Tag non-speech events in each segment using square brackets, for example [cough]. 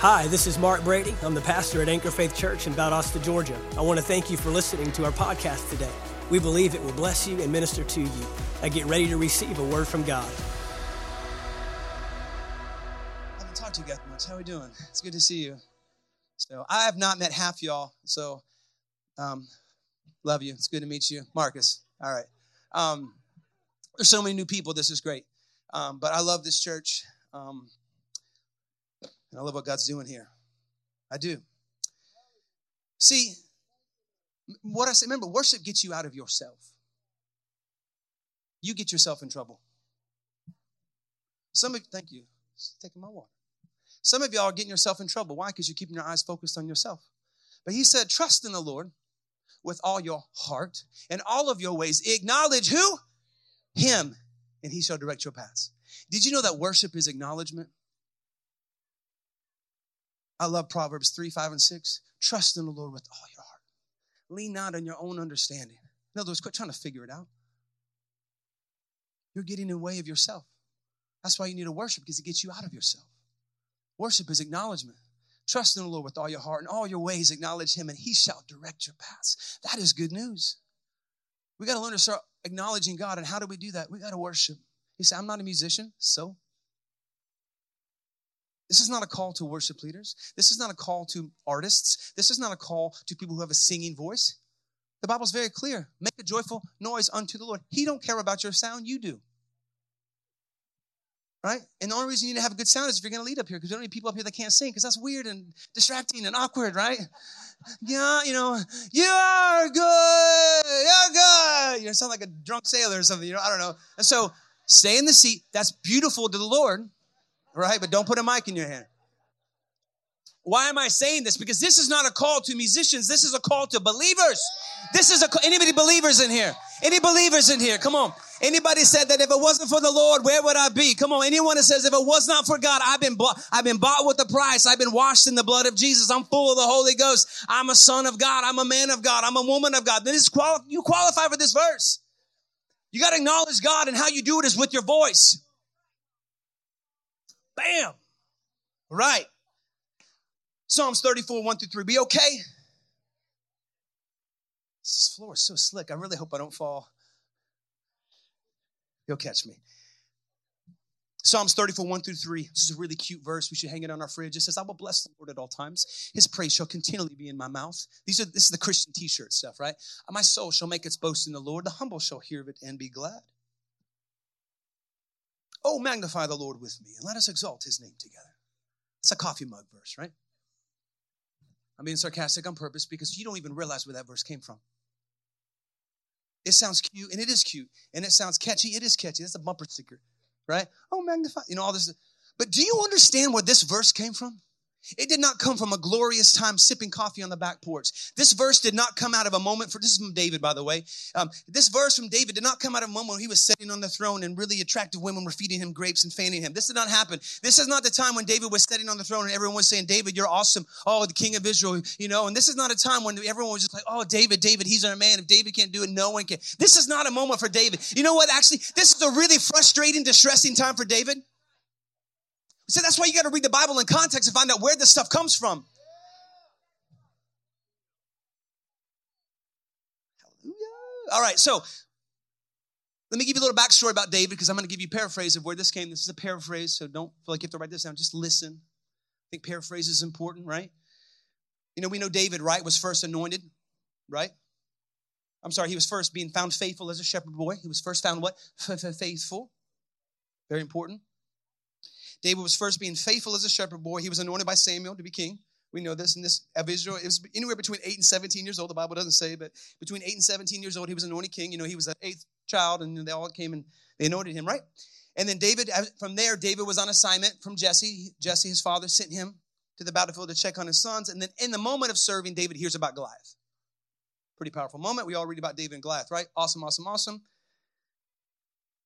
Hi, this is Mark Brady. I'm the pastor at Anchor Faith Church in Valdosta, Georgia. I want to thank you for listening to our podcast today. We believe it will bless you and minister to you. I get ready to receive a word from God. I haven't talked to you guys much. How are we doing? It's good to see you. So I have not met half y'all. So um, love you. It's good to meet you, Marcus. All right. Um, there's so many new people. This is great. Um, but I love this church. Um, and I love what God's doing here. I do. See, what I say, remember, worship gets you out of yourself. You get yourself in trouble. Some of thank you. taking my water. Some of y'all are getting yourself in trouble. Why? Because you're keeping your eyes focused on yourself. But he said, trust in the Lord with all your heart and all of your ways. Acknowledge who? Him, and he shall direct your paths. Did you know that worship is acknowledgement? I love Proverbs 3, 5, and 6. Trust in the Lord with all your heart. Lean not on your own understanding. In other words, quit trying to figure it out. You're getting in the way of yourself. That's why you need to worship, because it gets you out of yourself. Worship is acknowledgement. Trust in the Lord with all your heart and all your ways. Acknowledge Him, and He shall direct your paths. That is good news. We got to learn to start acknowledging God. And how do we do that? We got to worship. He said, I'm not a musician, so this is not a call to worship leaders. This is not a call to artists. This is not a call to people who have a singing voice. The Bible's very clear. Make a joyful noise unto the Lord. He don't care about your sound, you do. Right? And the only reason you need to have a good sound is if you're going to lead up here because we don't need people up here that can't sing because that's weird and distracting and awkward, right? Yeah, you know, you are good. You're good. You sound like a drunk sailor or something, you know, I don't know. And so stay in the seat. That's beautiful to the Lord right? But don't put a mic in your hand. Why am I saying this? Because this is not a call to musicians. This is a call to believers. This is a anybody believers in here? Any believers in here? Come on. Anybody said that if it wasn't for the Lord, where would I be? Come on. Anyone that says if it was not for God, I've been bought, I've been bought with the price. I've been washed in the blood of Jesus. I'm full of the Holy Ghost. I'm a son of God. I'm a man of God. I'm a woman of God. Then this quali- you qualify for this verse. You got to acknowledge God and how you do it is with your voice. Bam. Right. Psalms 34, 1 through 3. Be okay. This floor is so slick. I really hope I don't fall. You'll catch me. Psalms 34, 1 through 3. This is a really cute verse. We should hang it on our fridge. It says, I will bless the Lord at all times. His praise shall continually be in my mouth. These are this is the Christian t-shirt stuff, right? My soul shall make its boast in the Lord. The humble shall hear of it and be glad. Oh, magnify the Lord with me and let us exalt his name together. It's a coffee mug verse, right? I'm being sarcastic on purpose because you don't even realize where that verse came from. It sounds cute, and it is cute, and it sounds catchy. It is catchy. That's a bumper sticker, right? Oh, magnify, you know, all this. But do you understand where this verse came from? It did not come from a glorious time sipping coffee on the back porch. This verse did not come out of a moment for this is from David, by the way. Um, this verse from David did not come out of a moment when he was sitting on the throne and really attractive women were feeding him grapes and fanning him. This did not happen. This is not the time when David was sitting on the throne and everyone was saying, David, you're awesome. Oh, the king of Israel, you know. And this is not a time when everyone was just like, oh, David, David, he's our man. If David can't do it, no one can. This is not a moment for David. You know what? Actually, this is a really frustrating, distressing time for David. So that's why you got to read the Bible in context and find out where this stuff comes from. Hallelujah. All right, so let me give you a little backstory about David because I'm going to give you a paraphrase of where this came. This is a paraphrase, so don't feel like you have to write this down. Just listen. I think paraphrase is important, right? You know, we know David, right, was first anointed, right? I'm sorry, he was first being found faithful as a shepherd boy. He was first found what? Faithful. Very important. David was first being faithful as a shepherd boy. He was anointed by Samuel to be king. We know this in this of Israel. It was anywhere between 8 and 17 years old. The Bible doesn't say, but between 8 and 17 years old, he was anointed king. You know, he was the eighth child, and they all came and they anointed him, right? And then David, from there, David was on assignment from Jesse. Jesse, his father, sent him to the battlefield to check on his sons. And then in the moment of serving, David hears about Goliath. Pretty powerful moment. We all read about David and Goliath, right? Awesome, awesome, awesome.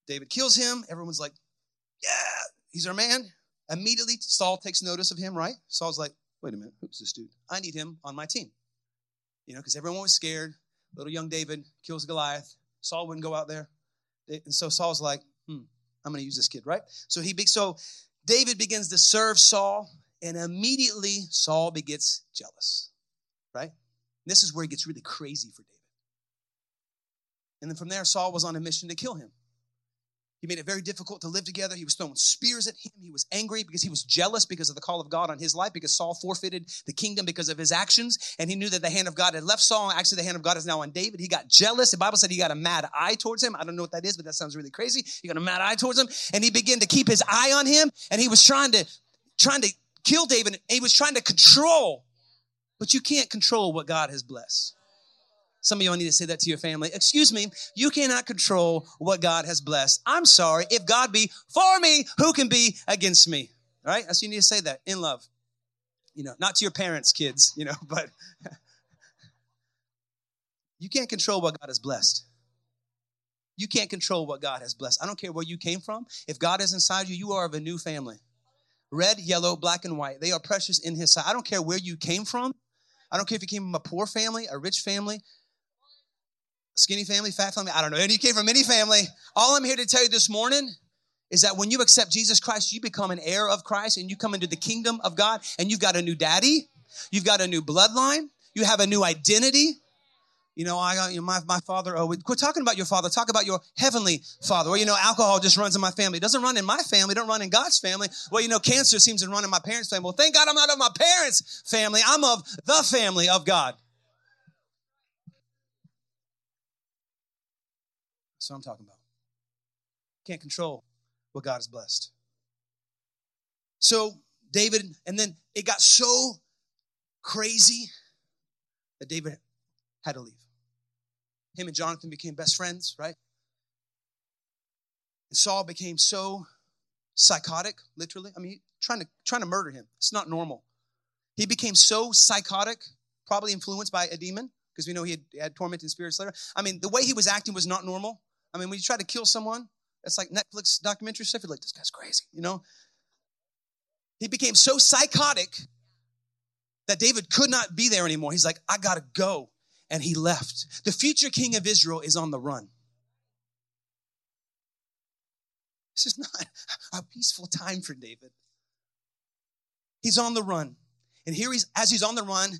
David kills him. Everyone's like, yeah, he's our man. Immediately, Saul takes notice of him, right? Saul's like, wait a minute, who's this dude? I need him on my team. You know, because everyone was scared. Little young David kills Goliath. Saul wouldn't go out there. And so Saul's like, hmm, I'm going to use this kid, right? So he be, so David begins to serve Saul And immediately Saul begets jealous, right? This is where it gets really crazy for David. And then from there, Saul was on a mission to kill him. He made it very difficult to live together. He was throwing spears at him. He was angry because he was jealous because of the call of God on his life, because Saul forfeited the kingdom because of his actions. And he knew that the hand of God had left Saul. Actually, the hand of God is now on David. He got jealous. The Bible said he got a mad eye towards him. I don't know what that is, but that sounds really crazy. He got a mad eye towards him. And he began to keep his eye on him. And he was trying to, trying to kill David. He was trying to control. But you can't control what God has blessed. Some of y'all need to say that to your family. Excuse me, you cannot control what God has blessed. I'm sorry. If God be for me, who can be against me? All right? That's you need to say that in love. You know, not to your parents, kids, you know, [laughs] but you can't control what God has blessed. You can't control what God has blessed. I don't care where you came from. If God is inside you, you are of a new family. Red, yellow, black, and white. They are precious in His sight. I don't care where you came from. I don't care if you came from a poor family, a rich family, skinny family, fat family, I don't know. And you came from any family. All I'm here to tell you this morning is that when you accept Jesus Christ, you become an heir of Christ and you come into the kingdom of God and you've got a new daddy. You've got a new bloodline. You have a new identity. You know, I got you know, my, my father. Oh, quit talking about your father. Talk about your heavenly father. Well, you know, alcohol just runs in my family. It doesn't run in my family. It don't run in God's family. Well, you know, cancer seems to run in my parents' family. Well, thank God I'm not of my parents' family. I'm of the family of God. That's what I'm talking about. Can't control what God has blessed. So David, and then it got so crazy that David had to leave. Him and Jonathan became best friends, right? And Saul became so psychotic, literally. I mean, trying to trying to murder him. It's not normal. He became so psychotic, probably influenced by a demon, because we know he had, had tormented spirits later. I mean, the way he was acting was not normal. I mean, when you try to kill someone, it's like Netflix documentary stuff. You're like, this guy's crazy, you know? He became so psychotic that David could not be there anymore. He's like, I gotta go. And he left. The future king of Israel is on the run. This is not [laughs] a peaceful time for David. He's on the run. And here he's, as he's on the run,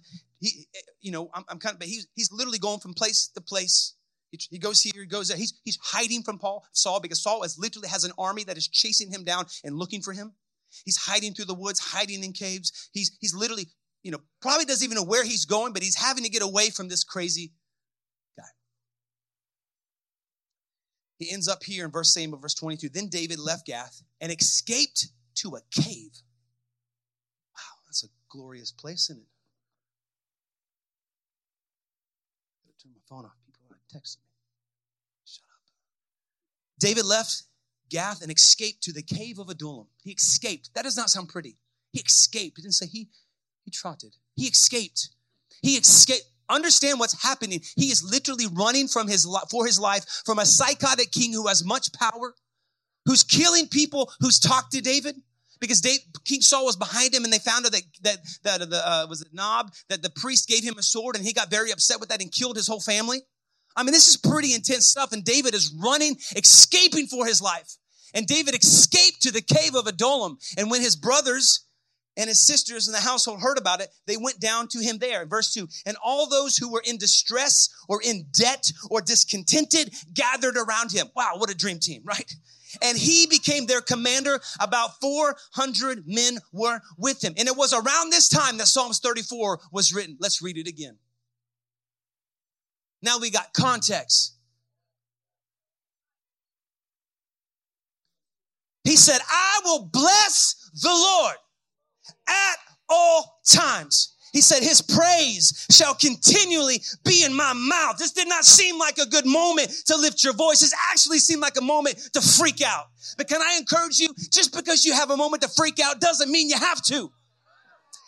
he, you know, I'm, I'm kind of, but he's, he's literally going from place to place he, goes here, he goes there. He's, he's hiding from Paul, Saul, because Saul is literally has an army that is chasing him down and looking for him. He's hiding through the woods, hiding in caves. He's, he's literally, you know, probably doesn't even know where he's going, but he's having to get away from this crazy guy. He ends up here in verse same of verse 22. Then David left Gath and escaped to a cave. Wow, that's a glorious place, isn't it? Turn my phone off texted me. Shut up. David left Gath and escaped to the cave of Adullam. He escaped. That does not sound pretty. He escaped. He didn't say he, he trotted. He escaped. He escaped. Understand what's happening. He is literally running from his for his life from a psychotic king who has much power, who's killing people who's talked to David because David, King Saul was behind him, and they found out that that that the uh, was it Nob that the priest gave him a sword, and he got very upset with that and killed his whole family. I mean, this is pretty intense stuff. And David is running, escaping for his life. And David escaped to the cave of Adullam. And when his brothers and his sisters in the household heard about it, they went down to him there. Verse 2 And all those who were in distress or in debt or discontented gathered around him. Wow, what a dream team, right? And he became their commander. About 400 men were with him. And it was around this time that Psalms 34 was written. Let's read it again. Now we got context. He said, I will bless the Lord at all times. He said, His praise shall continually be in my mouth. This did not seem like a good moment to lift your voice. This actually seemed like a moment to freak out. But can I encourage you? Just because you have a moment to freak out doesn't mean you have to.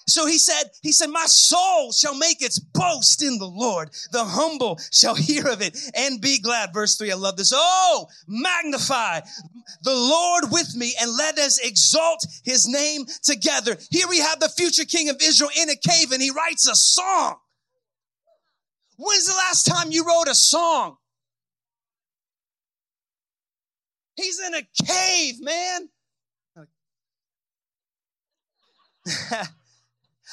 So he said, he said, my soul shall make its boast in the Lord. The humble shall hear of it and be glad. Verse three. I love this. Oh, magnify the Lord with me and let us exalt his name together. Here we have the future king of Israel in a cave and he writes a song. When's the last time you wrote a song? He's in a cave, man. [laughs] [laughs]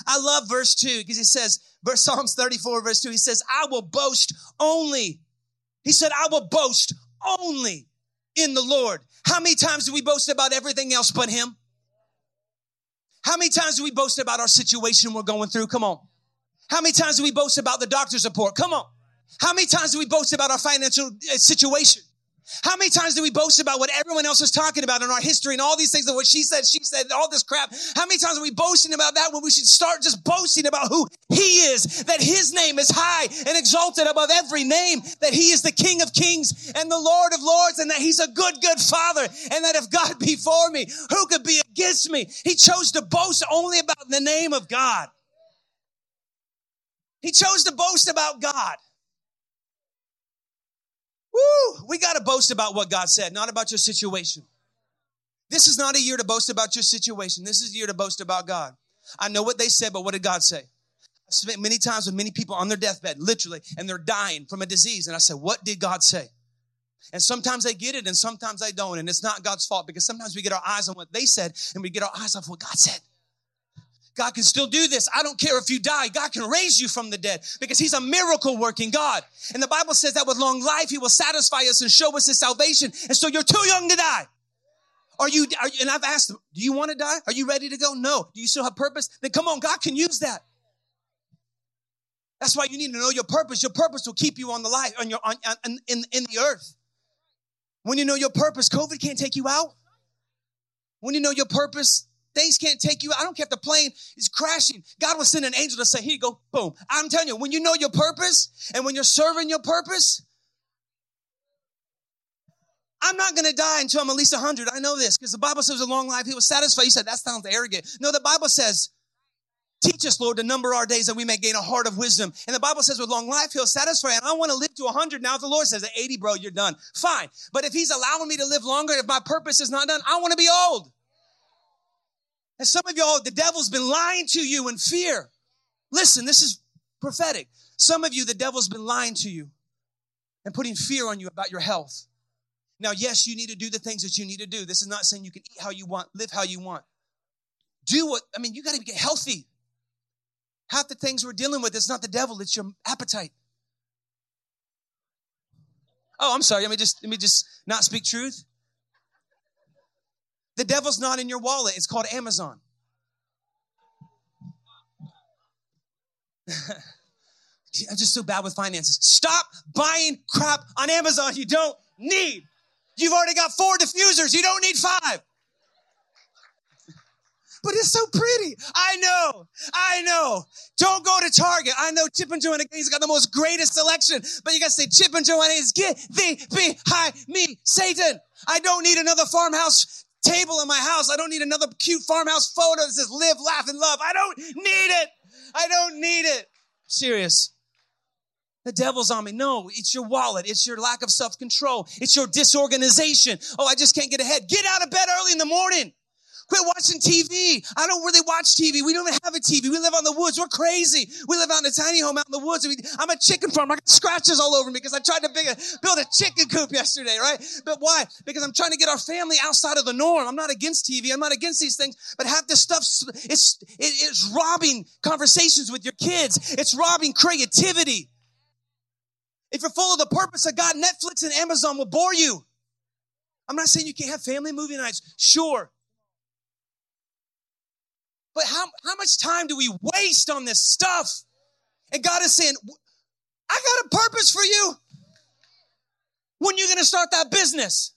I love verse 2 because he says, verse Psalms 34, verse 2, he says, I will boast only. He said, I will boast only in the Lord. How many times do we boast about everything else but him? How many times do we boast about our situation we're going through? Come on. How many times do we boast about the doctor's report? Come on. How many times do we boast about our financial uh, situation? How many times do we boast about what everyone else is talking about in our history and all these things of what she said, she said, all this crap? How many times are we boasting about that when we should start just boasting about who he is, that his name is high and exalted above every name, that he is the King of kings and the Lord of lords, and that he's a good, good father, and that if God be for me, who could be against me? He chose to boast only about the name of God. He chose to boast about God. Woo! We got to boast about what God said, not about your situation. This is not a year to boast about your situation. This is a year to boast about God. I know what they said, but what did God say? I've spent many times with many people on their deathbed, literally, and they're dying from a disease. And I said, What did God say? And sometimes they get it and sometimes they don't. And it's not God's fault because sometimes we get our eyes on what they said and we get our eyes off what God said. God can still do this. I don't care if you die. God can raise you from the dead because he's a miracle working God. And the Bible says that with long life, he will satisfy us and show us his salvation. And so you're too young to die. Are you, are and I've asked them, do you want to die? Are you ready to go? No. Do you still have purpose? Then come on, God can use that. That's why you need to know your purpose. Your purpose will keep you on the life, on your, on, on, in, in the earth. When you know your purpose, COVID can't take you out. When you know your purpose, Things can't take you. I don't care if the plane is crashing. God will send an angel to say, here you go, boom. I'm telling you, when you know your purpose and when you're serving your purpose, I'm not going to die until I'm at least 100. I know this because the Bible says a long life, he was satisfied. You said, that sounds arrogant. No, the Bible says, teach us, Lord, to number our days that we may gain a heart of wisdom. And the Bible says with long life, he'll satisfy. And I want to live to 100. Now, if the Lord says at 80, bro, you're done. Fine. But if he's allowing me to live longer, if my purpose is not done, I want to be old. And some of y'all, the devil's been lying to you in fear. Listen, this is prophetic. Some of you, the devil's been lying to you and putting fear on you about your health. Now, yes, you need to do the things that you need to do. This is not saying you can eat how you want, live how you want. Do what, I mean, you got to get healthy. Half the things we're dealing with, it's not the devil, it's your appetite. Oh, I'm sorry. Let me just let me just not speak truth. The devil's not in your wallet. It's called Amazon. [laughs] I'm just so bad with finances. Stop buying crap on Amazon you don't need. You've already got four diffusers. You don't need five. But it's so pretty. I know. I know. Don't go to Target. I know Chip and Joanna Gaines got the most greatest selection. But you gotta say, Chip and Joanna Gaines, get thee behind me, Satan. I don't need another farmhouse table in my house. I don't need another cute farmhouse photo that says live, laugh, and love. I don't need it. I don't need it. Serious. The devil's on me. No, it's your wallet. It's your lack of self control. It's your disorganization. Oh, I just can't get ahead. Get out of bed early in the morning. Quit watching TV. I don't really watch TV. We don't even have a TV. We live on the woods. We're crazy. We live out in a tiny home out in the woods. I'm a chicken farm. I got scratches all over me because I tried to build a chicken coop yesterday, right? But why? Because I'm trying to get our family outside of the norm. I'm not against TV. I'm not against these things, but half this stuff, it's, it's robbing conversations with your kids. It's robbing creativity. If you're full of the purpose of God, Netflix and Amazon will bore you. I'm not saying you can't have family movie nights. Sure. But how, how much time do we waste on this stuff? And God is saying, I got a purpose for you. When you going to start that business?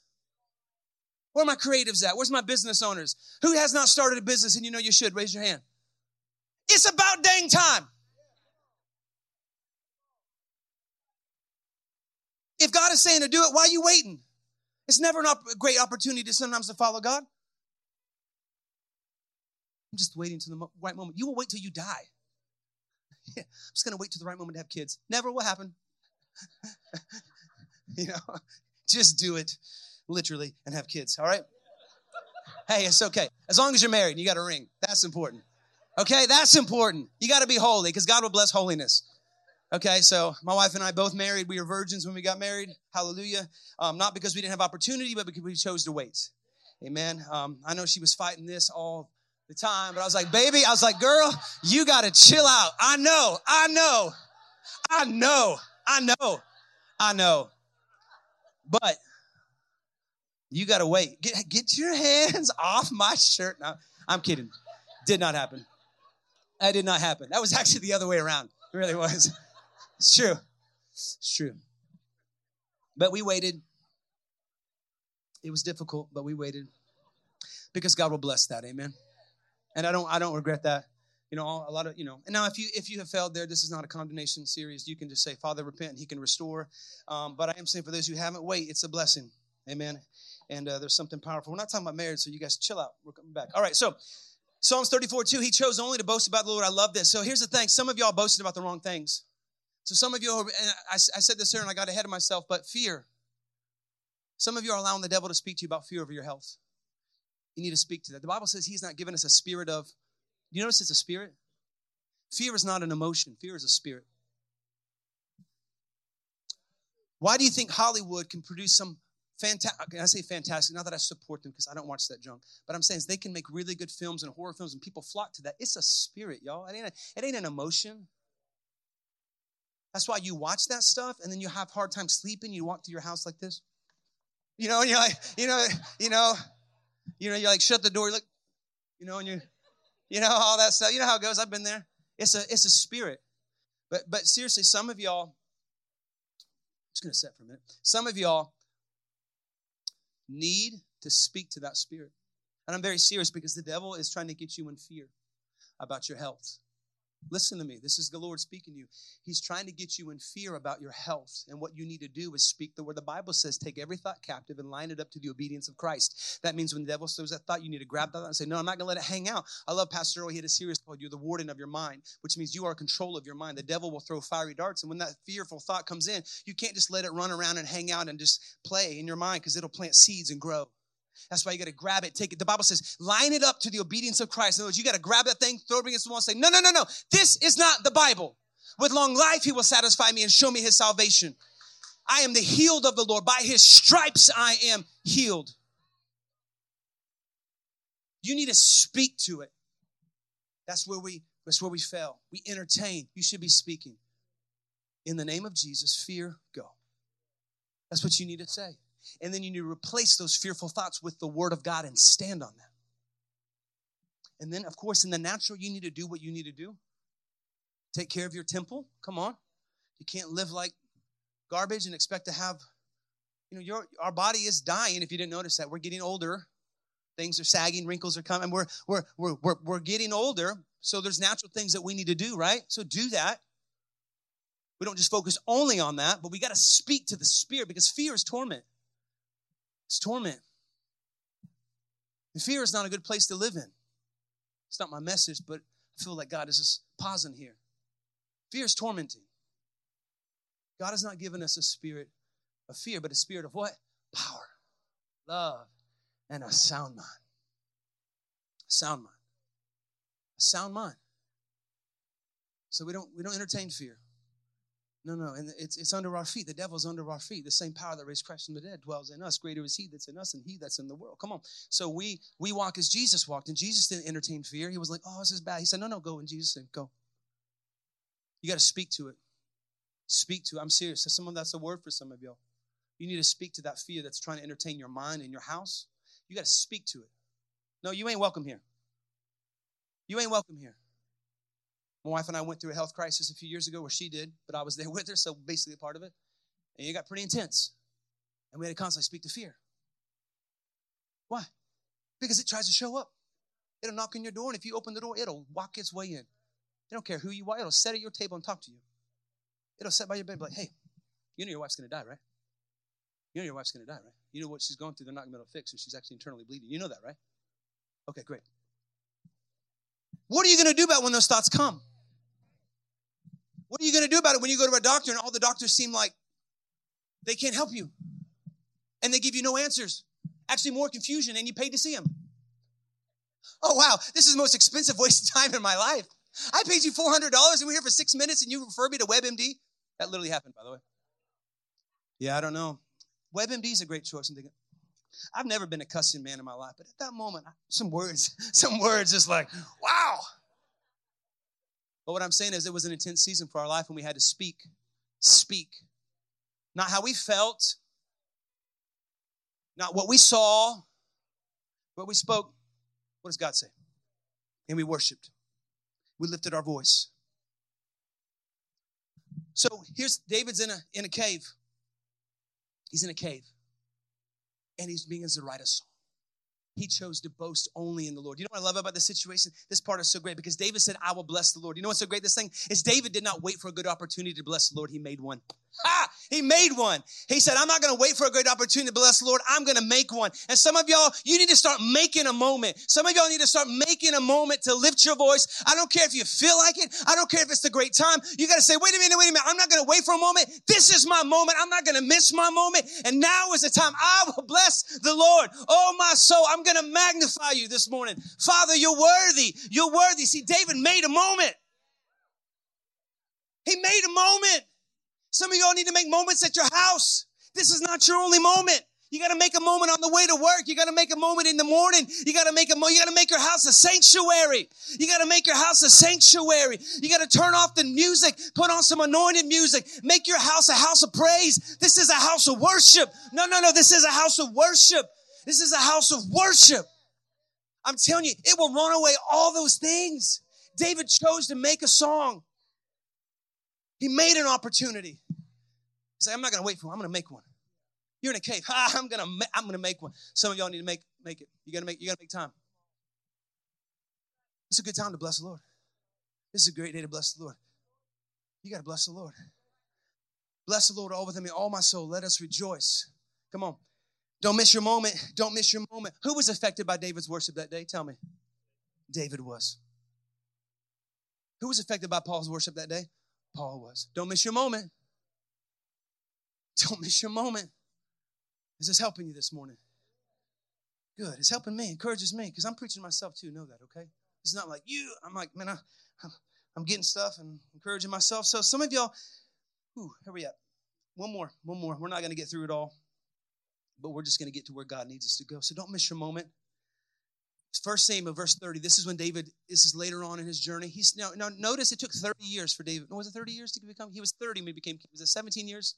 Where are my creatives at? Where's my business owners? Who has not started a business and you know you should? Raise your hand. It's about dang time. If God is saying to do it, why are you waiting? It's never a great opportunity to sometimes to follow God. I'm just waiting to the right moment. You will wait till you die. [laughs] I'm just going to wait till the right moment to have kids. Never will happen. [laughs] you know, [laughs] just do it literally and have kids, all right? Hey, it's okay. As long as you're married, and you got a ring. That's important. Okay, that's important. You got to be holy because God will bless holiness. Okay, so my wife and I both married. We were virgins when we got married. Hallelujah. Um, not because we didn't have opportunity, but because we chose to wait. Amen. Um, I know she was fighting this all the time, but I was like, baby, I was like, girl, you got to chill out. I know, I know, I know, I know, I know. But you got to wait. Get, get your hands [laughs] off my shirt. No, I'm kidding. Did not happen. That did not happen. That was actually the other way around. It really was. [laughs] It's true. It's true. But we waited. It was difficult, but we waited because God will bless that. Amen. And I don't I don't regret that. You know, a lot of you know. And now, if you if you have failed there, this is not a condemnation series. You can just say, Father, repent, and He can restore. Um, but I am saying for those who haven't, wait. It's a blessing. Amen. And uh, there's something powerful. We're not talking about marriage, so you guys chill out. We're coming back. All right. So Psalms 34, 2, He chose only to boast about the Lord. I love this. So here's the thing. Some of y'all boasted about the wrong things. So some of you, and I, I said this here and I got ahead of myself, but fear. Some of you are allowing the devil to speak to you about fear over your health. You need to speak to that. The Bible says he's not given us a spirit of, you notice it's a spirit? Fear is not an emotion, fear is a spirit. Why do you think Hollywood can produce some fantastic, I say fantastic, not that I support them because I don't watch that junk, but I'm saying they can make really good films and horror films and people flock to that. It's a spirit, y'all. It ain't, a, it ain't an emotion. That's why you watch that stuff and then you have hard time sleeping. You walk to your house like this. You know, you're like, you know, you know, you know, you like shut the door, look, you know, and you, you know, all that stuff. You know how it goes. I've been there. It's a, it's a spirit. But, but seriously, some of y'all, I'm just gonna set for a minute. Some of y'all need to speak to that spirit. And I'm very serious because the devil is trying to get you in fear about your health. Listen to me. This is the Lord speaking to you. He's trying to get you in fear about your health. And what you need to do is speak the word the Bible says take every thought captive and line it up to the obedience of Christ. That means when the devil throws that thought, you need to grab that and say, No, I'm not going to let it hang out. I love Pastor Earl. He had a series called You're the Warden of Your Mind, which means you are control of your mind. The devil will throw fiery darts. And when that fearful thought comes in, you can't just let it run around and hang out and just play in your mind because it'll plant seeds and grow. That's why you got to grab it, take it. The Bible says, line it up to the obedience of Christ. In other words, you got to grab that thing, throw it against the wall, and say, no, no, no, no. This is not the Bible. With long life, he will satisfy me and show me his salvation. I am the healed of the Lord. By his stripes, I am healed. You need to speak to it. That's where we, that's where we fail. We entertain. You should be speaking. In the name of Jesus, fear, go. That's what you need to say. And then you need to replace those fearful thoughts with the word of God and stand on that. And then, of course, in the natural, you need to do what you need to do. Take care of your temple. Come on. You can't live like garbage and expect to have, you know, your our body is dying if you didn't notice that. We're getting older. Things are sagging, wrinkles are coming. We're we're we're we're, we're getting older. So there's natural things that we need to do, right? So do that. We don't just focus only on that, but we got to speak to the spirit because fear is torment. It's torment. And fear is not a good place to live in. It's not my message, but I feel like God is just pausing here. Fear is tormenting. God has not given us a spirit of fear, but a spirit of what? Power, love, and a sound mind. A sound mind. A sound mind. So we don't we don't entertain fear. No, no, and it's, it's under our feet. The devil's under our feet. The same power that raised Christ from the dead dwells in us. Greater is he that's in us and he that's in the world. Come on. So we we walk as Jesus walked, and Jesus didn't entertain fear. He was like, oh, this is bad. He said, no, no, go. in Jesus said, go. You got to speak to it. Speak to it. I'm serious. That's someone that's a word for some of y'all. You need to speak to that fear that's trying to entertain your mind and your house. You got to speak to it. No, you ain't welcome here. You ain't welcome here. My wife and I went through a health crisis a few years ago where she did, but I was there [laughs] with her, so basically a part of it. And it got pretty intense. And we had to constantly speak to fear. Why? Because it tries to show up. It'll knock on your door, and if you open the door, it'll walk its way in. It don't care who you are, it'll sit at your table and talk to you. It'll sit by your bed and be like, hey, you know your wife's gonna die, right? You know your wife's gonna die, right? You know what she's going through, they're not gonna be able to fix, and she's actually internally bleeding. You know that, right? Okay, great. What are you gonna do about when those thoughts come? What are you going to do about it when you go to a doctor and all the doctors seem like they can't help you? And they give you no answers. Actually, more confusion, and you paid to see them. Oh, wow, this is the most expensive waste of time in my life. I paid you $400 and we're here for six minutes and you refer me to WebMD? That literally happened, by the way. Yeah, I don't know. WebMD is a great choice. I'm thinking, I've never been a cussing man in my life, but at that moment, some words, [laughs] some words just like, wow. But what I'm saying is, it was an intense season for our life, and we had to speak, speak. Not how we felt, not what we saw, but we spoke. What does God say? And we worshiped. We lifted our voice. So here's David's in a in a cave. He's in a cave. And he begins to write a song. He chose to boast only in the Lord. You know what I love about this situation? This part is so great because David said, I will bless the Lord. You know what's so great? This thing is David did not wait for a good opportunity to bless the Lord. He made one. Ha! He made one. He said, I'm not going to wait for a great opportunity to bless the Lord. I'm going to make one. And some of y'all, you need to start making a moment. Some of y'all need to start making a moment to lift your voice. I don't care if you feel like it. I don't care if it's the great time. You got to say, wait a minute, wait a minute. I'm not going to wait for a moment. This is my moment. I'm not going to miss my moment. And now is the time I will bless the Lord. Oh, my soul, I'm going to magnify you this morning. Father, you're worthy. You're worthy. See, David made a moment. He made a moment. Some of y'all need to make moments at your house. This is not your only moment. You got to make a moment on the way to work. You got to make a moment in the morning. You got to make a mo- you got to make your house a sanctuary. You got to make your house a sanctuary. You got to turn off the music, put on some anointed music, make your house a house of praise. This is a house of worship. No, no, no, this is a house of worship. This is a house of worship. I'm telling you, it will run away all those things. David chose to make a song. He made an opportunity. Say, I'm not going to wait for one. I'm going to make one. You're in a cave. [laughs] I'm going to I'm going to make one. Some of y'all need to make make it. You got to make you got to make time. It's a good time to bless the Lord. This is a great day to bless the Lord. You got to bless the Lord. Bless the Lord all within me, all my soul. Let us rejoice. Come on. Don't miss your moment. Don't miss your moment. Who was affected by David's worship that day? Tell me. David was. Who was affected by Paul's worship that day? Paul was. Don't miss your moment. Don't miss your moment. Is this helping you this morning? Good. It's helping me, encourages me, because I'm preaching myself too. Know that, okay? It's not like you. I'm like, man, I, I'm getting stuff and encouraging myself. So some of y'all, here we at. One more, one more. We're not going to get through it all, but we're just going to get to where God needs us to go. So don't miss your moment. First Samuel, verse 30. This is when David, this is later on in his journey. He's now, now notice it took 30 years for David. Was it 30 years to become? He was 30 when he became king. Was it 17 years?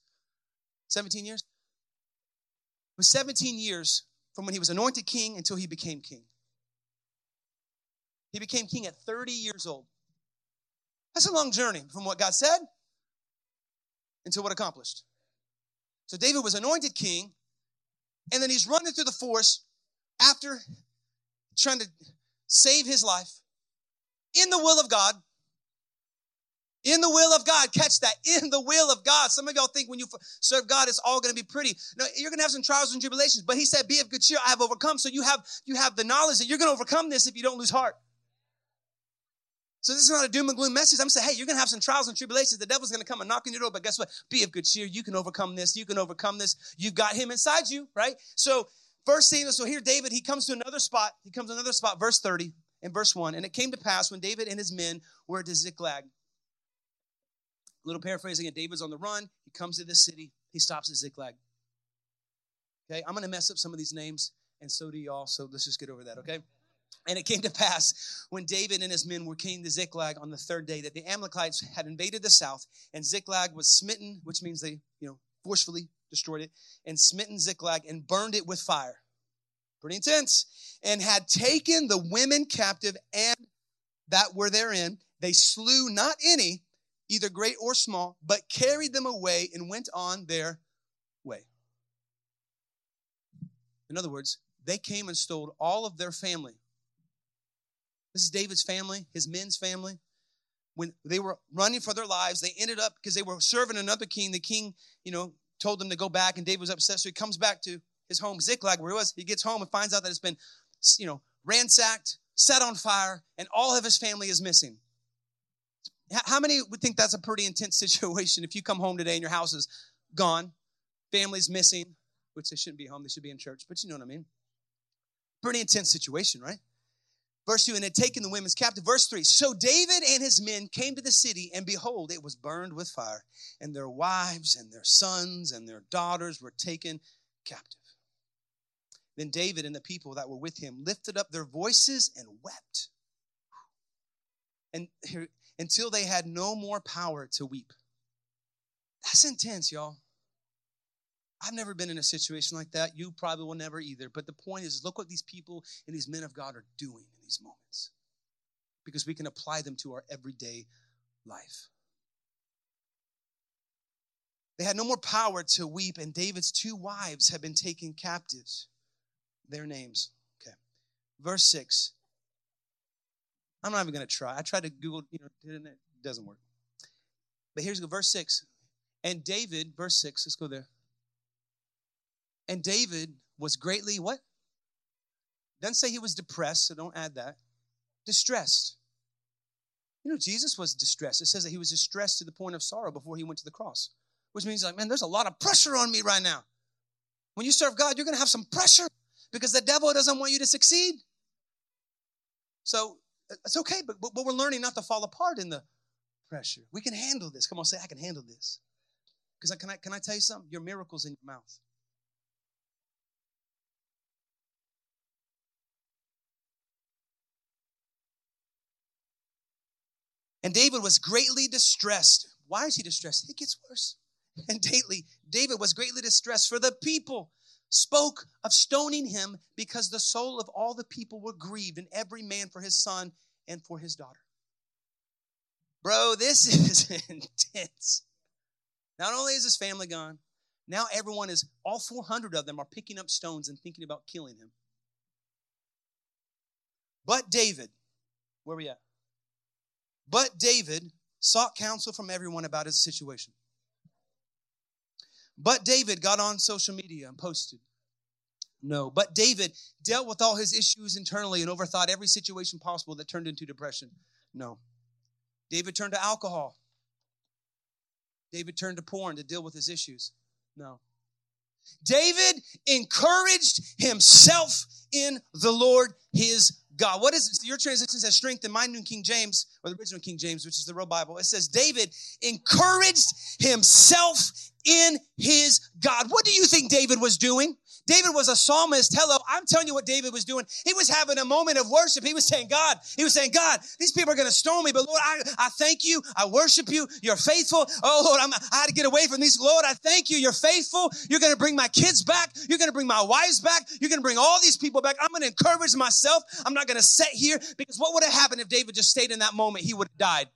17 years? It was 17 years from when he was anointed king until he became king. He became king at 30 years old. That's a long journey from what God said until what accomplished. So David was anointed king, and then he's running through the forest after trying to save his life in the will of God. In the will of God. Catch that. In the will of God. Some of y'all think when you serve God, it's all going to be pretty. No, you're going to have some trials and tribulations. But he said, be of good cheer. I have overcome. So you have, you have the knowledge that you're going to overcome this if you don't lose heart. So this is not a doom and gloom message. I'm saying, hey, you're going to have some trials and tribulations. The devil's going to come and knock on your door. But guess what? Be of good cheer. You can overcome this. You can overcome this. You've got him inside you, right? So First Samuel, so here David, he comes to another spot. He comes to another spot, verse 30 and verse 1. And it came to pass when David and his men were at Ziklag. Little paraphrasing, and David's on the run. He comes to this city. He stops at Ziklag. Okay, I'm going to mess up some of these names, and so do y'all. So let's just get over that, okay? And it came to pass when David and his men were came to Ziklag on the third day that the Amalekites had invaded the south, and Ziklag was smitten, which means they, you know, forcefully destroyed it, and smitten Ziklag and burned it with fire. Pretty intense. And had taken the women captive and that were therein. They slew not any, either great or small, but carried them away and went on their way. In other words, they came and stole all of their family. This is David's family, his men's family. When they were running for their lives, they ended up because they were serving another king. The king, you know, told them to go back, and David was upset. So he comes back to his home, Ziklag, where he was. He gets home and finds out that it's been, you know, ransacked, set on fire, and all of his family is missing. How many would think that's a pretty intense [laughs] situation if you come home today and your house is gone, family's missing, which they shouldn't be home, they should be in church, but you know what I mean? Pretty intense situation, right? Verse 2, and had taken the women's captive. Verse 3, so David and his men came to the city, and behold, it was burned with fire, and their wives and their sons and their daughters were taken captive. Then David and the people that were with him lifted up their voices and wept. And here, until they had no more power to weep. That's intense, y'all. I've never been in a situation like that. You probably will never either. But the point is, look what these people and these men of God are doing in these moments because we can apply them to our everyday life. They had no more power to weep, and David's two wives had been taken captives. Their names. Okay. Verse 6. I'm not even going to try. I tried to Google, you know, didn't it? Doesn't work. But here's. Verse 6. And David, verse 6, let's go there. And David was greatly what? Doesn't say he was depressed, so don't add that. Distressed. You know, Jesus was distressed. It says that he was distressed to the point of sorrow before he went to the cross, which means, like, man, there's a lot of pressure on me right now. When you serve God, you're going to have some pressure because the devil doesn't want you to succeed. So it's okay, but, but we're learning not to fall apart in the pressure. We can handle this. Come on, say, I can handle this. Because I, can I, can I tell you something? Your miracle's in your mouth. And David was greatly distressed. Why is he distressed? It gets worse. [laughs] And daily, David was greatly distressed for the people spoke of stoning him because the soul of all the people were grieved, and every man for his son and for his daughter. Bro, this [laughs] is intense. Not only is his family gone, now everyone is, all 400 of them are picking up stones and thinking about killing him. But David, where we at? But David sought counsel from everyone about his situation. But David got on social media and posted. No. But David dealt with all his issues internally and overthought every situation possible that turned into depression. No. David turned to alcohol. David turned to porn to deal with his issues. No. David encouraged himself in the Lord his God. What is it? Your translation says strength in my New King James, or the original King James, which is the real Bible. It says David encouraged himself in his God. What do you think David was doing? David was a psalmist. Hello, I'm telling you what David was doing. He was having a moment of worship. He was saying, God, he was saying, God, these people are going to stone me, but Lord, I, I thank you. I worship you. You're faithful. Oh, Lord, I'm, I had to get away from these. Lord, I thank you. You're faithful. You're going to bring my kids back. You're going to bring my wives back. You're going to bring all these people back. I'm going to encourage myself. I'm not going to sit here because what would have happened if David just stayed in that moment? He would have died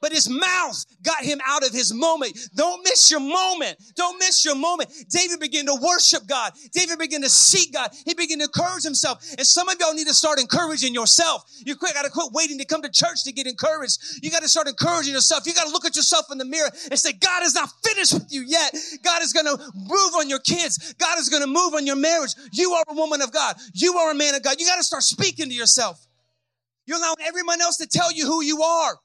but his mouth got him out of his moment. Don't miss your moment. Don't miss your moment. David began to worship God. David began to seek God. He began to encourage himself. And some of y'all need to start encouraging yourself. You quick got to quit waiting to come to church to get encouraged. You got to start encouraging yourself. You got to look at yourself in the mirror and say, God is not finished with you yet. God is to move on your kids. God is to move on your marriage. You are a woman of God. You are a man of God. You got to start speaking to yourself. You're allowing everyone else to tell you who you are.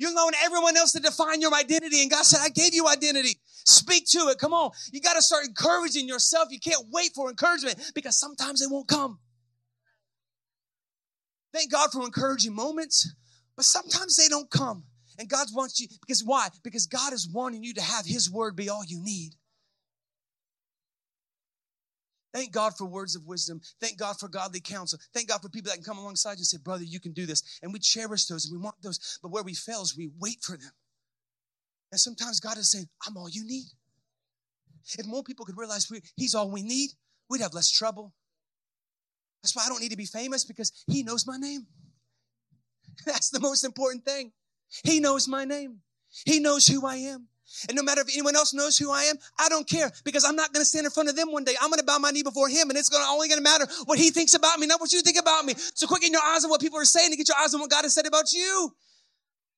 You're allowing everyone else to define your identity. And God said, I gave you identity. Speak to it. Come on. You got to start encouraging yourself. You can't wait for encouragement because sometimes it won't come. Thank God for encouraging moments, but sometimes they don't come. And God wants you, because why? Because God is wanting you to have His word be all you need. Thank God for words of wisdom. Thank God for godly counsel. Thank God for people that can come alongside you and say, Brother, you can do this. And we cherish those and we want those. But where we fail is we wait for them. And sometimes God is saying, I'm all you need. If more people could realize we, He's all we need, we'd have less trouble. That's why I don't need to be famous because He knows my name. [laughs] That's the most important thing. He knows my name, He knows who I am. And no matter if anyone else knows who I am, I don't care because I'm not going to stand in front of them one day. I'm going to bow my knee before him and it's to only going to matter what he thinks about me, not what you think about me. So quicken your eyes on what people are saying to get your eyes on what God has said about you.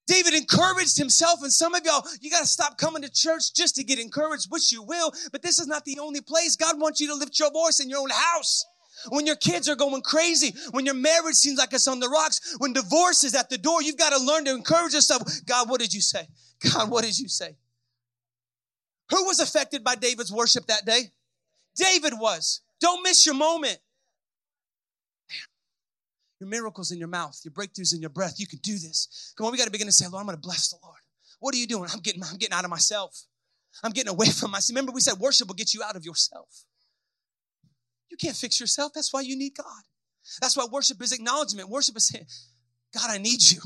David encouraged himself, and some of y'all, you got to stop coming to church just to get encouraged, which you will, but this is not the only place. God wants you to lift your voice in your own house. When your kids are going crazy, when your marriage seems like it's on the rocks, when divorce is at the door, you've got to learn to encourage yourself. God, what did you say? God, what did you say? Who was affected by David's worship that day? David was. Don't miss your moment. Your miracles in your mouth, your breakthroughs in your breath. You can do this. Come on, we got to begin to say, Lord, I'm going to bless the Lord. What are you doing? I'm getting, I'm getting out of myself. I'm getting away from myself. Remember, we said worship will get you out of yourself. You can't fix yourself. That's why you need God. That's why worship is acknowledgement. Worship is saying, God, I need you.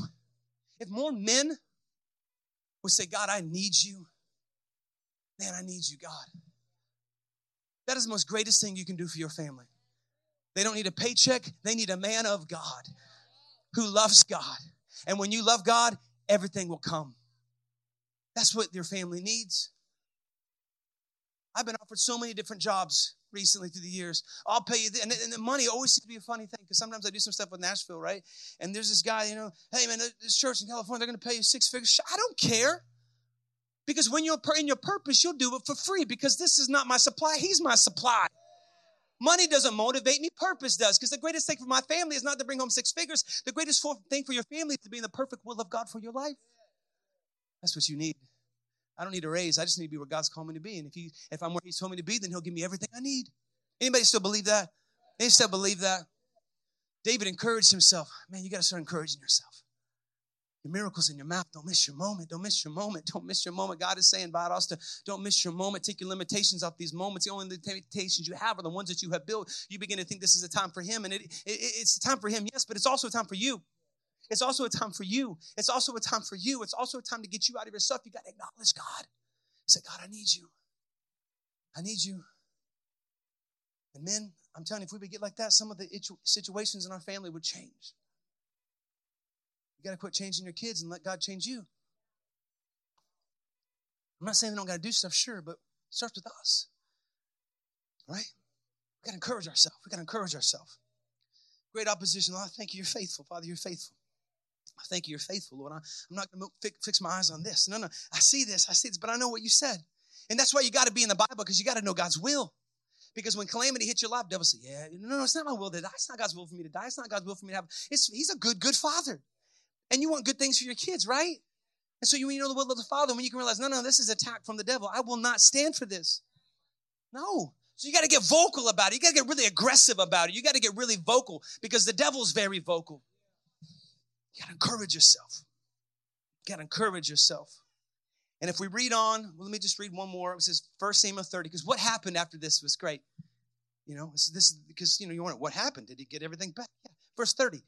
If more men would say, God, I need you, man, I need you, God. That is the most greatest thing you can do for your family. They don't need a paycheck, they need a man of God who loves God. And when you love God, everything will come. That's what your family needs. I've been offered so many different jobs recently through the years. I'll pay you, and, and the money always seems to be a funny thing because sometimes I do some stuff with Nashville, right? And there's this guy, you know, hey man, this church in California, they're going to pay you six figures. I don't care. Because when you're in your purpose, you'll do it for free because this is not my supply, He's my supply. Money doesn't motivate me, purpose does. Because the greatest thing for my family is not to bring home six figures. The greatest thing for your family is to be in the perfect will of God for your life. That's what you need. I don't need a raise. I just need to be where God's called me to be. And if he, if I'm where He's told me to be, then He'll give me everything I need. Anybody still believe that? They still believe that? David encouraged himself. Man, you got to start encouraging yourself. Miracles in your mouth. Don't miss your moment. Don't miss your moment. [laughs] Don't miss your moment. God is saying, Valdosta, don't miss your moment. Take your limitations off these moments. The only limitations you have are the ones that you have built. You begin to think this is a time for Him. And it, it, it's a time for Him, yes, but it's also a time for you. It's also a time for you. It's also a time for you. It's also a time to get you out of yourself. You got to acknowledge God. Say, God, I need you. I need you. And men, I'm telling you, if we would get like that, some of the situations in our family would change. You got to quit changing your kids and let God change you. I'm not saying they don't got to do stuff, sure, but starts with us. Right? We got to encourage ourselves. We got to encourage ourselves. Great opposition. Lord, I thank you. You're faithful. Father, you're faithful. I thank you. You're faithful, Lord. I, I'm not going to fix my eyes on this. No, no. I see this. I see this, but I know what you said. And that's why you got to be in the Bible because you got to know God's will. Because when calamity hits your life, devil say, "Yeah, no, no, it's not my will to die. It's not God's will for me to die. It's not God's will for me to have." It's, he's a good, good father. And you want good things for your kids, right? And so you, you know the will of the Father, when you can realize, no, no, this is attack from the devil. I will not stand for this. No. So you got to get vocal about it. You got to get really aggressive about it. You got to get really vocal because the devil's very vocal. You got to encourage yourself. You got to encourage yourself. And if we read on, well, let me just read one more. It says First Samuel 30, because what happened after this was great. You know, this, this because you know you want what happened? Did he get everything back? Yeah. Verse 30.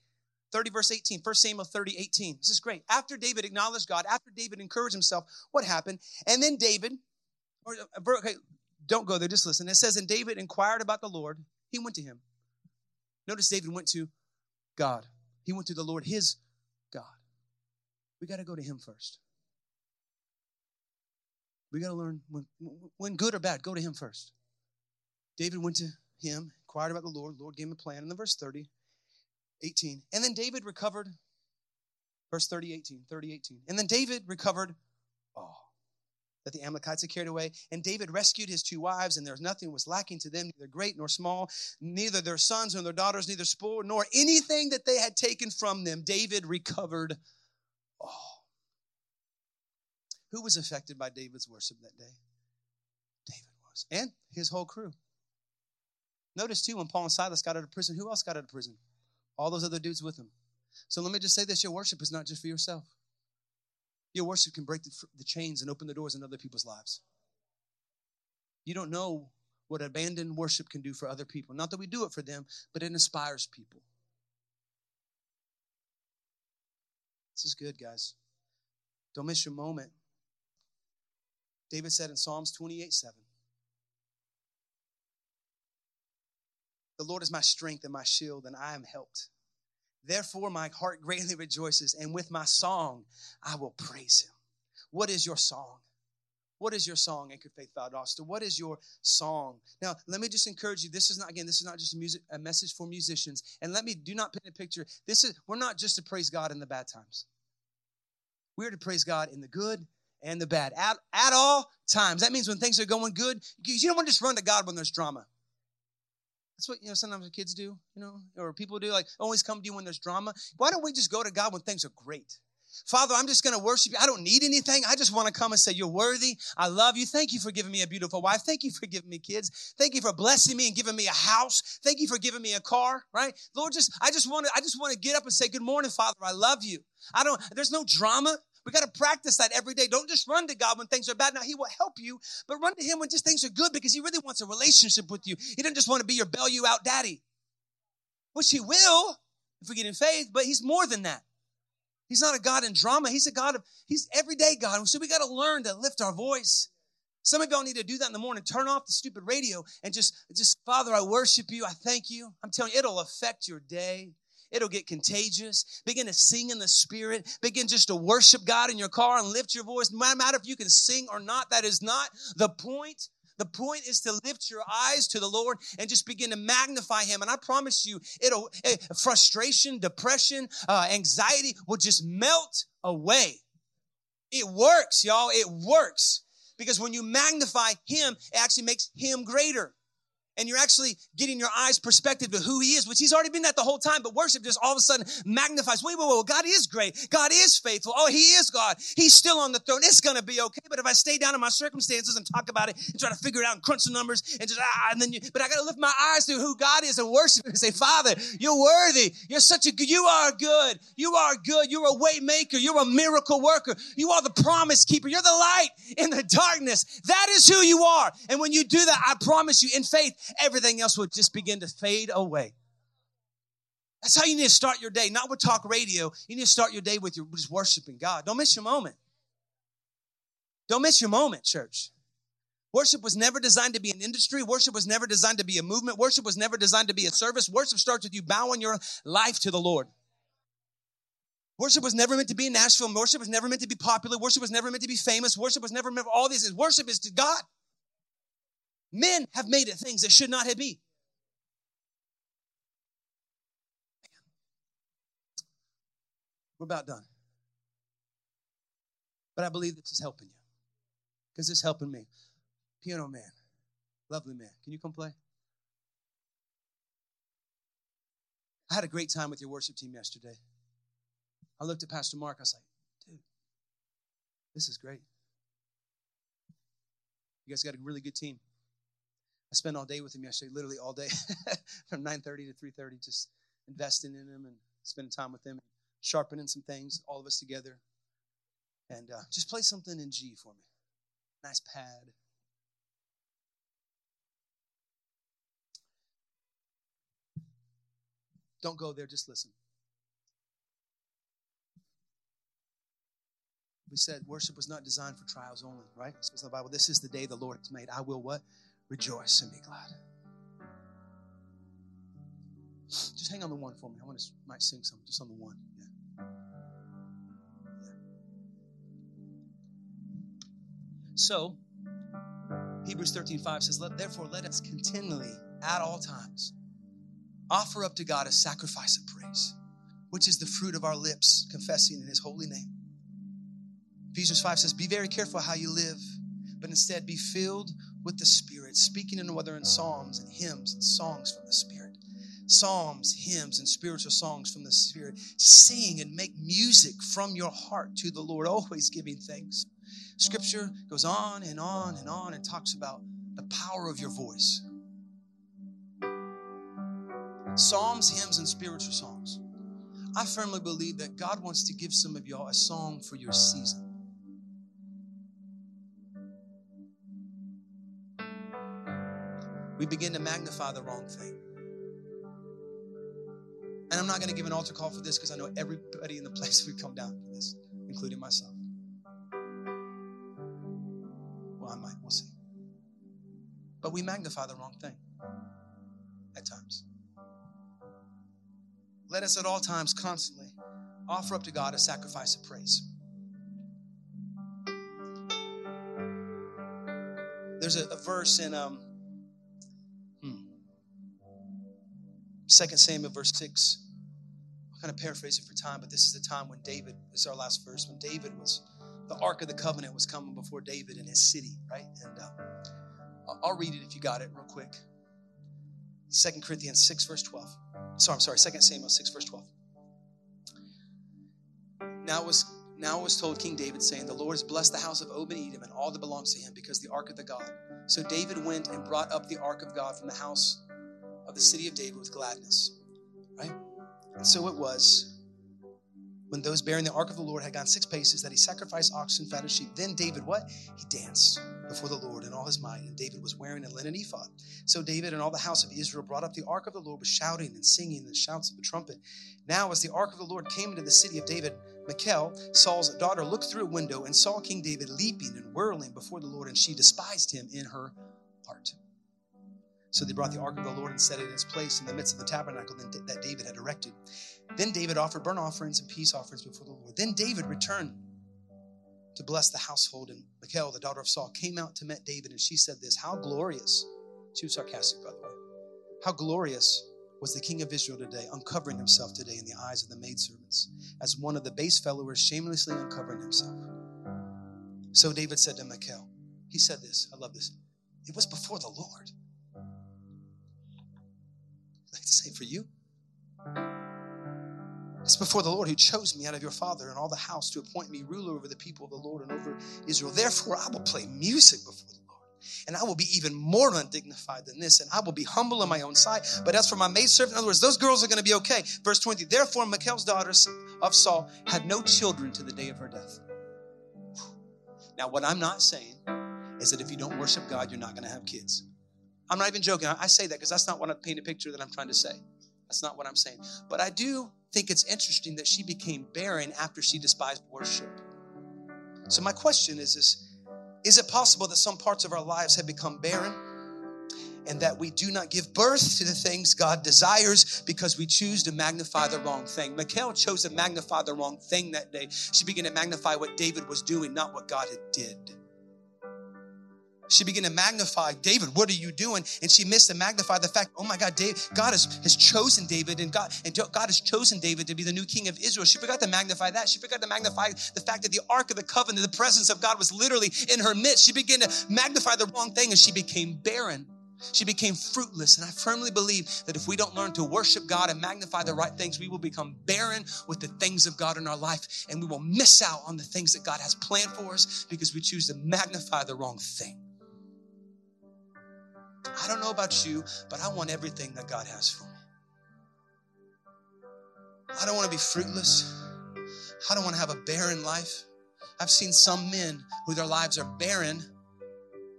30 verse 18 1 samuel 30 18 this is great. After david acknowledged god after david encouraged himself what happened? And then david or uh, okay don't go there just listen. It says and david inquired about the lord. He went to him. Notice david went to god. He went to the lord his god. We got to go to him first. We got to learn when, when good or bad go to him first. David went to him inquired about the lord. The lord gave him a plan. In the verse 30 18. And then David recovered, verse 30, 18, 30, 18. And then David recovered all that the Amalekites had carried away. And David rescued his two wives, and there was nothing was lacking to them, neither great nor small, neither their sons nor their daughters, neither spoil nor anything that they had taken from them. David recovered all. Who was affected by David's worship that day? David was, and his whole crew. Notice too, when Paul and Silas got out of prison, who else got out of prison? All those other dudes with him. So let me just say this your worship is not just for yourself. Your worship can break the, the chains and open the doors in other people's lives. You don't know what abandoned worship can do for other people. Not that we do it for them, but it inspires people. This is good, guys. Don't miss your moment. David said in Psalms 28 7, The Lord is my strength and my shield, and I am helped. Therefore, my heart greatly rejoices, and with my song I will praise him. What is your song? What is your song, Anchor Faith Valdosta? What is your song? Now, let me just encourage you. This is not, again, this is not just a, music, a message for musicians. And let me do not paint a picture. This is, we're not just to praise God in the bad times. We're to praise God in the good and the bad at, at all times. That means when things are going good, you don't want to just run to God when there's drama. That's what, you know, sometimes kids do, you know, or people do, like always come to you when there's drama. Why don't we just go to God when things are great? Father, I'm just going to worship you. I don't need anything. I just want to come and say, You're worthy. I love you. Thank you for giving me a beautiful wife. Thank you for giving me kids. Thank you for blessing me and giving me a house. Thank you for giving me a car, right? Lord, just I just want to I just want to get up and say, Good morning, Father. I love you. I don't, there's no drama. We got to practice that every day. Don't just run to God when things are bad. Now, He will help you, but run to Him when just things are good because He really wants a relationship with you. He doesn't just want to be your bail you out daddy, which He will if we get in faith, but He's more than that. He's not a God in drama. He's a God of, He's everyday God. So we got to learn to lift our voice. Some of y'all need to do that in the morning. Turn off the stupid radio and just, just, Father, I worship you. I thank you. I'm telling you, it'll affect your day. It'll get contagious. Begin to sing in the spirit. Begin just to worship God in your car and lift your voice. No matter if you can sing or not, that is not the point. The point is to lift your eyes to the Lord and just begin to magnify Him. And I promise you, it'll eh, frustration, depression, uh, anxiety will just melt away. It works, y'all. It works. Because when you magnify him, it actually makes him greater and you're actually getting your eyes perspective to who he is, which he's already been that the whole time, but worship just all of a sudden magnifies. Wait, wait, wait, God is great. God is faithful. Oh, he is God. He's still on the throne. It's going to be okay. But if I stay down in my circumstances and talk about it and try to figure it out and crunch the numbers and just, ah, and then you, but I got to lift my eyes to who God is and worship and say, Father, you're worthy. You're such a good, you are good. You are good. You're a way maker. You're a miracle worker. You are the promise keeper. You're the light in the darkness. That is who you are. And when you do that, I promise you in faith, everything else would just begin to fade away. That's how you need to start your day, not with talk radio. You need to start your day with your just worshiping God. Don't miss your moment. Don't miss your moment, church. Worship was never designed to be an industry. Worship was never designed to be a movement. Worship was never designed to be a service. Worship starts with you bowing your life to the Lord. Worship was never meant to be in Nashville. Worship was never meant to be popular. Worship was never meant to be famous. Worship was never meant for all these things. Worship is to God. Men have made it things that should not have been. We're about done. But I believe this is helping you because it's helping me. Piano man, lovely man. Can you come play? I had a great time with your worship team yesterday. I looked at Pastor Mark. I was like, dude, this is great. You guys got a really good team. I spent all day with him yesterday, literally all day, [laughs] from 9:30 to 3:30, just investing in him and spending time with him, sharpening some things, all of us together, and uh, just play something in G for me. Nice pad. Don't go there, just listen. We said worship was not designed for trials only, right? It says in the Bible, this is the day the Lord has made. I will what? Rejoice and be glad. Just hang on the one for me. I want to might sing some just on the one. Yeah. yeah. So, Hebrews 13, 5 says, let, Therefore, let us continually, at all times, offer up to God a sacrifice of praise, which is the fruit of our lips, confessing in his holy name. Ephesians 5 says, Be very careful how you live, but instead be filled with the Spirit, speaking in whether in psalms and hymns and songs from the Spirit. Psalms, hymns, and spiritual songs from the Spirit. Sing and make music from your heart to the Lord, always giving thanks. Scripture goes on and on and on and talks about the power of your voice. Psalms, hymns, and spiritual songs. I firmly believe that God wants to give some of y'all a song for your season. We begin to magnify the wrong thing. And I'm not going to give an altar call for this because I know everybody in the [laughs] place would come down for this, including myself. Well, I might, we'll see. But we magnify the wrong thing at times. Let us at all times constantly offer up to God a sacrifice of praise. There's a, a verse in um, Second Samuel, verse 6. I'm kind of paraphrase it for time, but this is the time when David, this is our last verse, when David was, the Ark of the Covenant was coming before David in his city, right? And uh, I'll read it if you got it real quick. Second Corinthians 6, verse 12. Sorry, I'm sorry, Second Samuel 6, verse 12. Now it was now it was told King David, saying, The Lord has blessed the house of Obed Edom and all that belongs to him, because the ark of the God. So David went and brought up the ark of God from the house of the city of David with gladness. Right? And so it was when those bearing the ark of the Lord had gone six paces, that he sacrificed oxen, fatted sheep. Then David, what? He danced before the Lord in all his might. And David was wearing a linen ephod. So David and all the house of Israel brought up the ark of the Lord with shouting and singing and shouts of the trumpet. Now, as the ark of the Lord came into the city of David, Michal, Saul's daughter, looked through a window and saw King David leaping and whirling before the Lord, and she despised him in her heart. So they brought the ark of the Lord and set it in its place in the midst of the tabernacle that David had erected. Then David offered burnt offerings and peace offerings before the Lord. Then David returned to bless the household, and Michal, the daughter of Saul, came out to meet David, and she said this How glorious, she was sarcastic, by the way, how glorious was the king of Israel today, uncovering himself today in the eyes of the maidservants, as one of the base followers shamelessly uncovering himself. So David said to Michal, he said this, I love this, it was before the Lord. To say for you, it's before the Lord who chose me out of your father and all the house to appoint me ruler over the people of the Lord and over Israel. Therefore, I will play music before the Lord, and I will be even more undignified than this, and I will be humble in my own sight. But as for my maidservant, in other words, those girls are going to be okay. Verse 20, therefore, Michal's daughter of Saul had no children to the day of her death. Now, what I'm not saying is that if you don't worship God, you're not going to have kids. I'm not even joking. I say that because that's not what I paint a picture that I'm trying to say. That's not what I'm saying. But I do think it's interesting that she became barren after she despised worship. So my question is this is it possible that some parts of our lives have become barren and that we do not give birth to the things God desires because we choose to magnify the wrong thing? Michal chose to magnify the wrong thing that day. She began to magnify what David was doing, not what God had did. She began to magnify David. What are you doing? And she missed to magnify the fact, oh my God, David, God has, has chosen David and God, and God has chosen David to be the new king of Israel. She forgot to magnify that. She forgot to magnify the fact that the Ark of the Covenant, the presence of God was literally in her midst. She began to magnify the wrong thing and she became barren. She became fruitless. And I firmly believe that if we don't learn to worship God and magnify the right things, we will become barren with the things of God in our life and we will miss out on the things that God has planned for us because we choose to magnify the wrong thing. I don't know about you, but I want everything that God has for me. I don't want to be fruitless. I don't want to have a barren life. I've seen some men who their lives are barren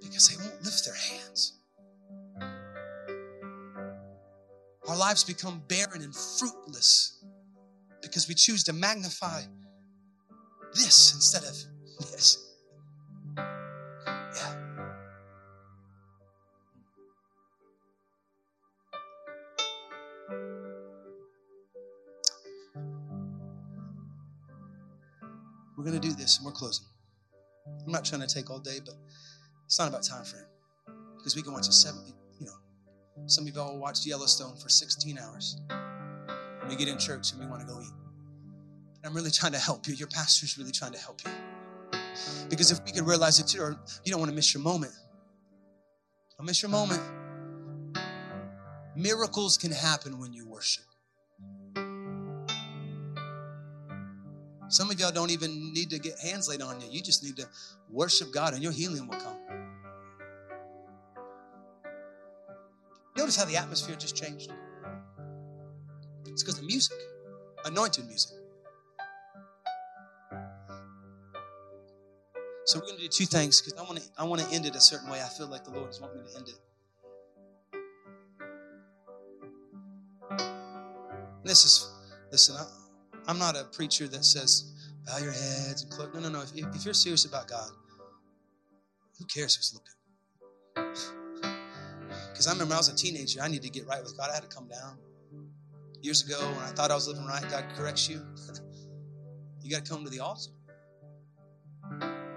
because they won't lift their hands. Our lives become barren and fruitless because we choose to magnify this instead of this. This and we're closing. I'm not trying to take all day, but it's not about time frame. Because we can watch a seven, you know, some of y'all watched Yellowstone for 16 hours. We get in church and we want to go eat. And I'm really trying to help you. Your pastor's really trying to help you. Because if we could realize it, too, you don't want to miss your moment. Don't miss your moment. Miracles can happen when you worship. Some of y'all don't even need to get hands laid on you. You just need to worship God and your healing will come. Notice how the atmosphere just changed. It's because of music, anointed music. So we're going to do two things because I want to I want to end it a certain way. I feel like the Lord is wanting me to end it. This is listen. I, I'm not a preacher that says, bow your heads and close. No, no, no. If, if you're serious about God, who cares who's looking? [sighs] Because I remember I was a teenager, I needed to get right with God. I had to come down. Years ago, when I thought I was living right, God corrects you. [laughs] you got to come to the altar.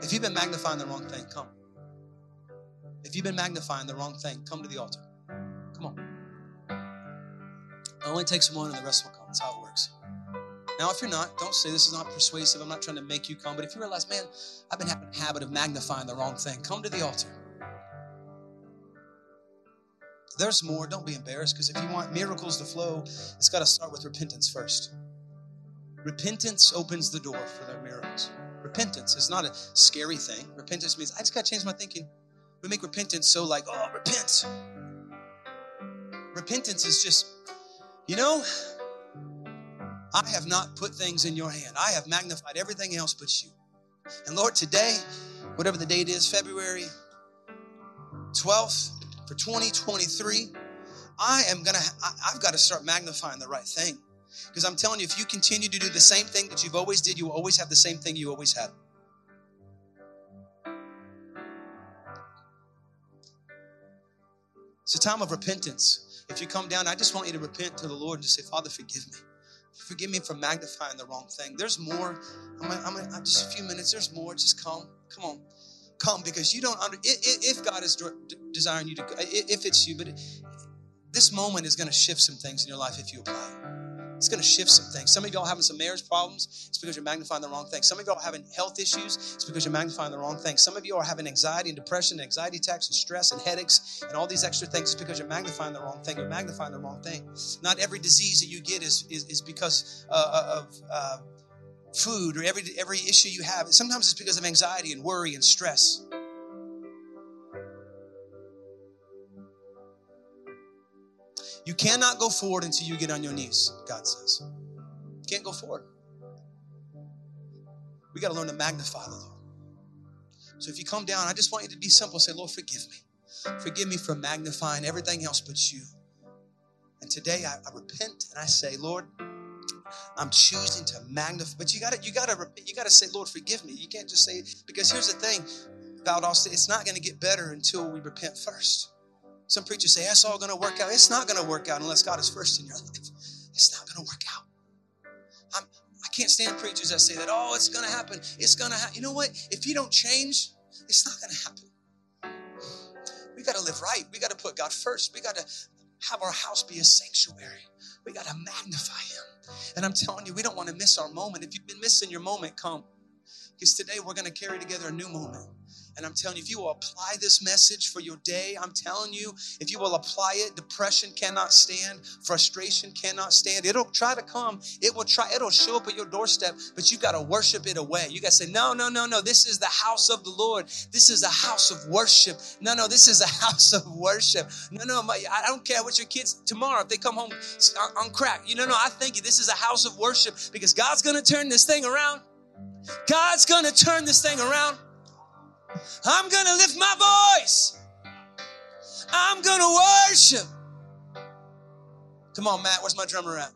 If you've been magnifying the wrong thing, come. If you've been magnifying the wrong thing, come to the altar. Come on. It only takes one and the rest will come. Now, if you're not, don't say this is not persuasive. I'm not trying to make you come. But if you realize, man, I've been having a habit of magnifying the wrong thing, come to the altar. There's more. Don't be embarrassed because if you want miracles to flow, it's got to start with repentance first. Repentance opens the door for their miracles. Repentance is not a scary thing. Repentance means I just got to change my thinking. We make repentance so like, oh, repent. Repentance is just, you know, I have not put things in your hand. I have magnified everything else but you. And Lord, today, whatever the date is, February 12th for 2023, I am gonna, I've got to start magnifying the right thing. Because I'm telling you, if you continue to do the same thing that you've always did, you will always have the same thing you always had. It's a time of repentance. If you come down, I just want you to repent to the Lord and just say, Father, forgive me. Forgive me for magnifying the wrong thing. There's more. I'm, just a few minutes. There's more. Just come. Come on. Come because you don't under, if God is desiring you to, if it's you, but this moment is going to shift some things in your life if you apply it. It's going to shift some things. Some of y'all having some marriage problems. It's because you're magnifying the wrong thing. Some of y'all having health issues. It's because you're magnifying the wrong thing. Some of you are having anxiety and depression, and anxiety attacks and stress and headaches and all these extra things. It's because you're magnifying the wrong thing. You're magnifying the wrong thing. Not every disease that you get is is, is because uh, uh of uh, food or every every issue you have. Sometimes it's because of anxiety and worry and stress. You cannot go forward until you get on your knees, God says. You can't go forward. We got to learn to magnify the Lord. So if you come down, I just want you to be simple. Say, Lord, forgive me. Forgive me for magnifying everything else but you. And today I, I repent and I say, Lord, I'm choosing to magnify. But you gotta, you gotta, you gotta say, Lord, forgive me. You can't just say because here's the thing us, it's not gonna get better until we repent first. Some preachers say that's all going to work out. It's not going to work out unless God is first in your life. It's not going to work out. I'm, I can't stand preachers that say that, oh, it's going to happen. It's going to happen. You know what? If you don't change, it's not going to happen. We got to live right. We got to put God first. We got to have our house be a sanctuary. We got to magnify Him. And I'm telling you, we don't want to miss our moment. If you've been missing your moment, come. Because today we're going to carry together a new moment. And I'm telling you, if you will apply this message for your day, I'm telling you, if you will apply it, depression cannot stand, frustration cannot stand. It'll try to come, it will try, it'll show up at your doorstep, but you got to worship it away. You got to say, No, no, no, no, this is the house of the Lord. This is a house of worship. No, no, this is a [laughs] house of worship. No, no, my, I don't care what your kids tomorrow, if they come home on, on crack. You know, no, I think this is a house of worship because God's going to turn this thing around. God's to turn this thing around. I'm to lift my voice. I'm to worship. Come on, Matt. Where's my drummer at?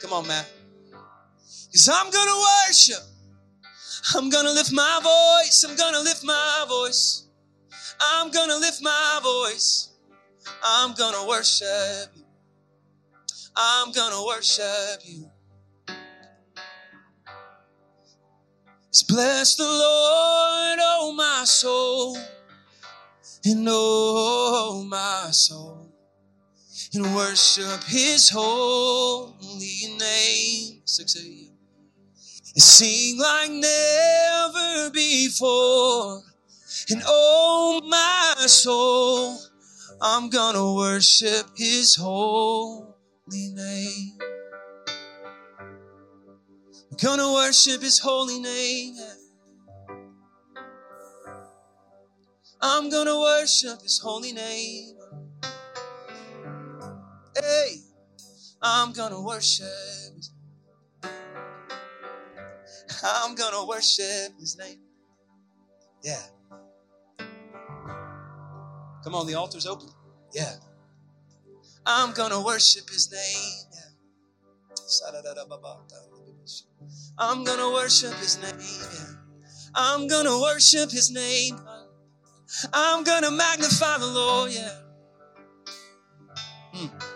Come on, Matt. Because I'm to worship. I'm to lift my voice. I'm to lift my voice. I'm to lift my voice. I'm to worship you. I'm to worship you. Bless the Lord, oh my soul, and oh my soul, and worship his holy name. 6 a.m. And sing like never before. And oh my soul, I'm gonna worship his holy name. Gonna worship his holy name. I'm gonna worship his holy name. Hey, I'm gonna worship. I'm gonna worship his name. Yeah. Come on, the altar's open. Yeah. I'm gonna worship his name. Yeah. I'm gonna worship his name. I'm gonna worship his name. I'm gonna magnify the Lord, yeah. Hmm.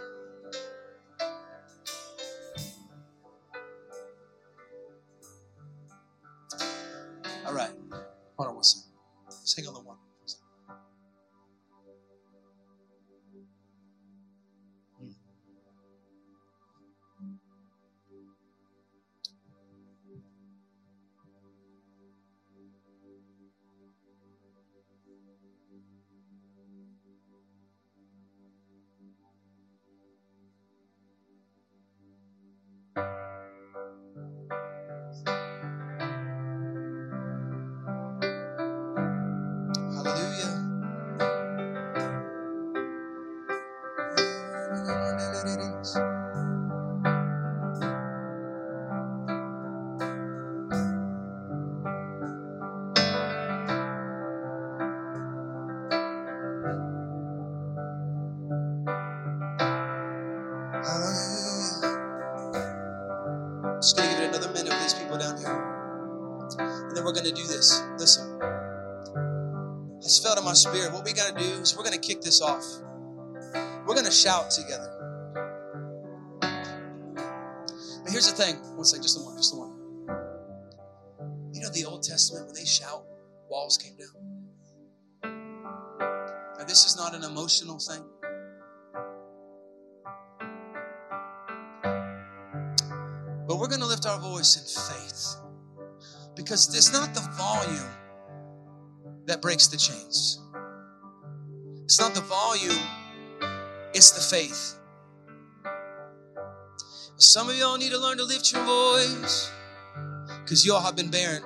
My spirit. What we gotta do is we're gonna kick this off. We're gonna shout together. But here's the thing. One second, just the one, just the one. You know the Old Testament, when they shout, walls came down. Now, this is not an emotional thing. But we're going to lift our voice in faith because it's not the volume that breaks the chains. It's not the volume, it's the faith. Some of y'all need to learn to lift your voice because y'all have been barren.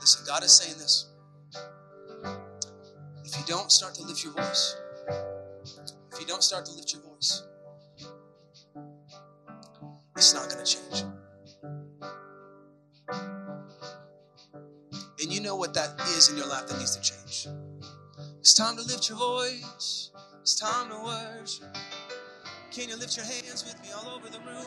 Listen, God is saying this. If you don't start to lift your voice, if you don't start to lift your voice, it's not going to change. Know what that is in your life that needs to change. It's time to lift your voice. It's time to worship. Can you lift your hands with me all over the room?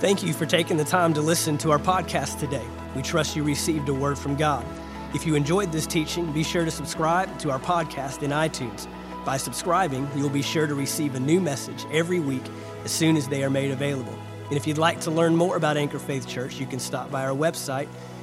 Thank you for taking the time to listen to our podcast today. We trust you received a word from God. If you enjoyed this teaching, be sure to subscribe to our podcast in iTunes. By subscribing, you'll be sure to receive a new message every week as soon as they are made available. And if you'd like to learn more about Anchor Faith Church, you can stop by our website